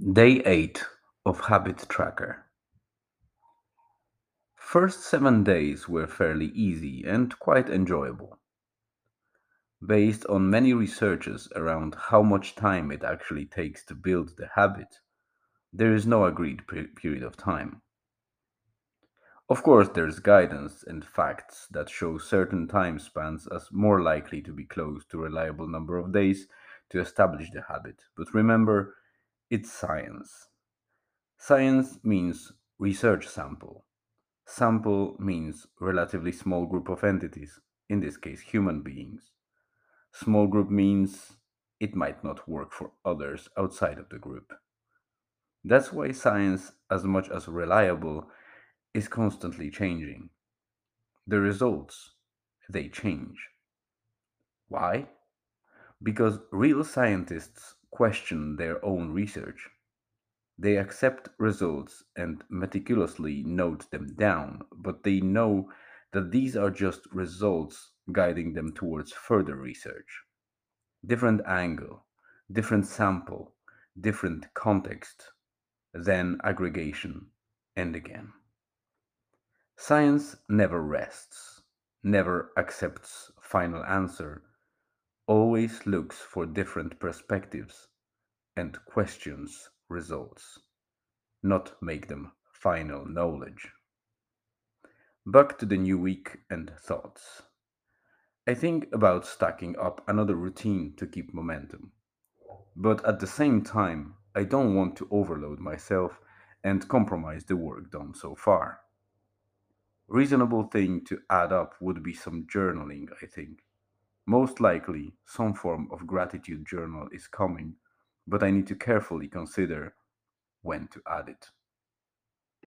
Day 8 of Habit Tracker. First 7 days were fairly easy and quite enjoyable. Based on many researches around how much time it actually takes to build the habit, there is no agreed pe- period of time. Of course, there's guidance and facts that show certain time spans as more likely to be close to a reliable number of days to establish the habit. But remember, it's science. Science means research sample. Sample means relatively small group of entities, in this case human beings. Small group means it might not work for others outside of the group. That's why science, as much as reliable, is constantly changing. The results, they change. Why? Because real scientists question their own research. They accept results and meticulously note them down, but they know that these are just results guiding them towards further research. Different angle, different sample, different context, then aggregation, and again. Science never rests, never accepts final answer, always looks for different perspectives and questions results, not make them final knowledge. Back to the new week and thoughts. I think about stacking up another routine to keep momentum. But at the same time, I don't want to overload myself and compromise the work done so far. Reasonable thing to add up would be some journaling, I think. Most likely, some form of gratitude journal is coming, but I need to carefully consider when to add it.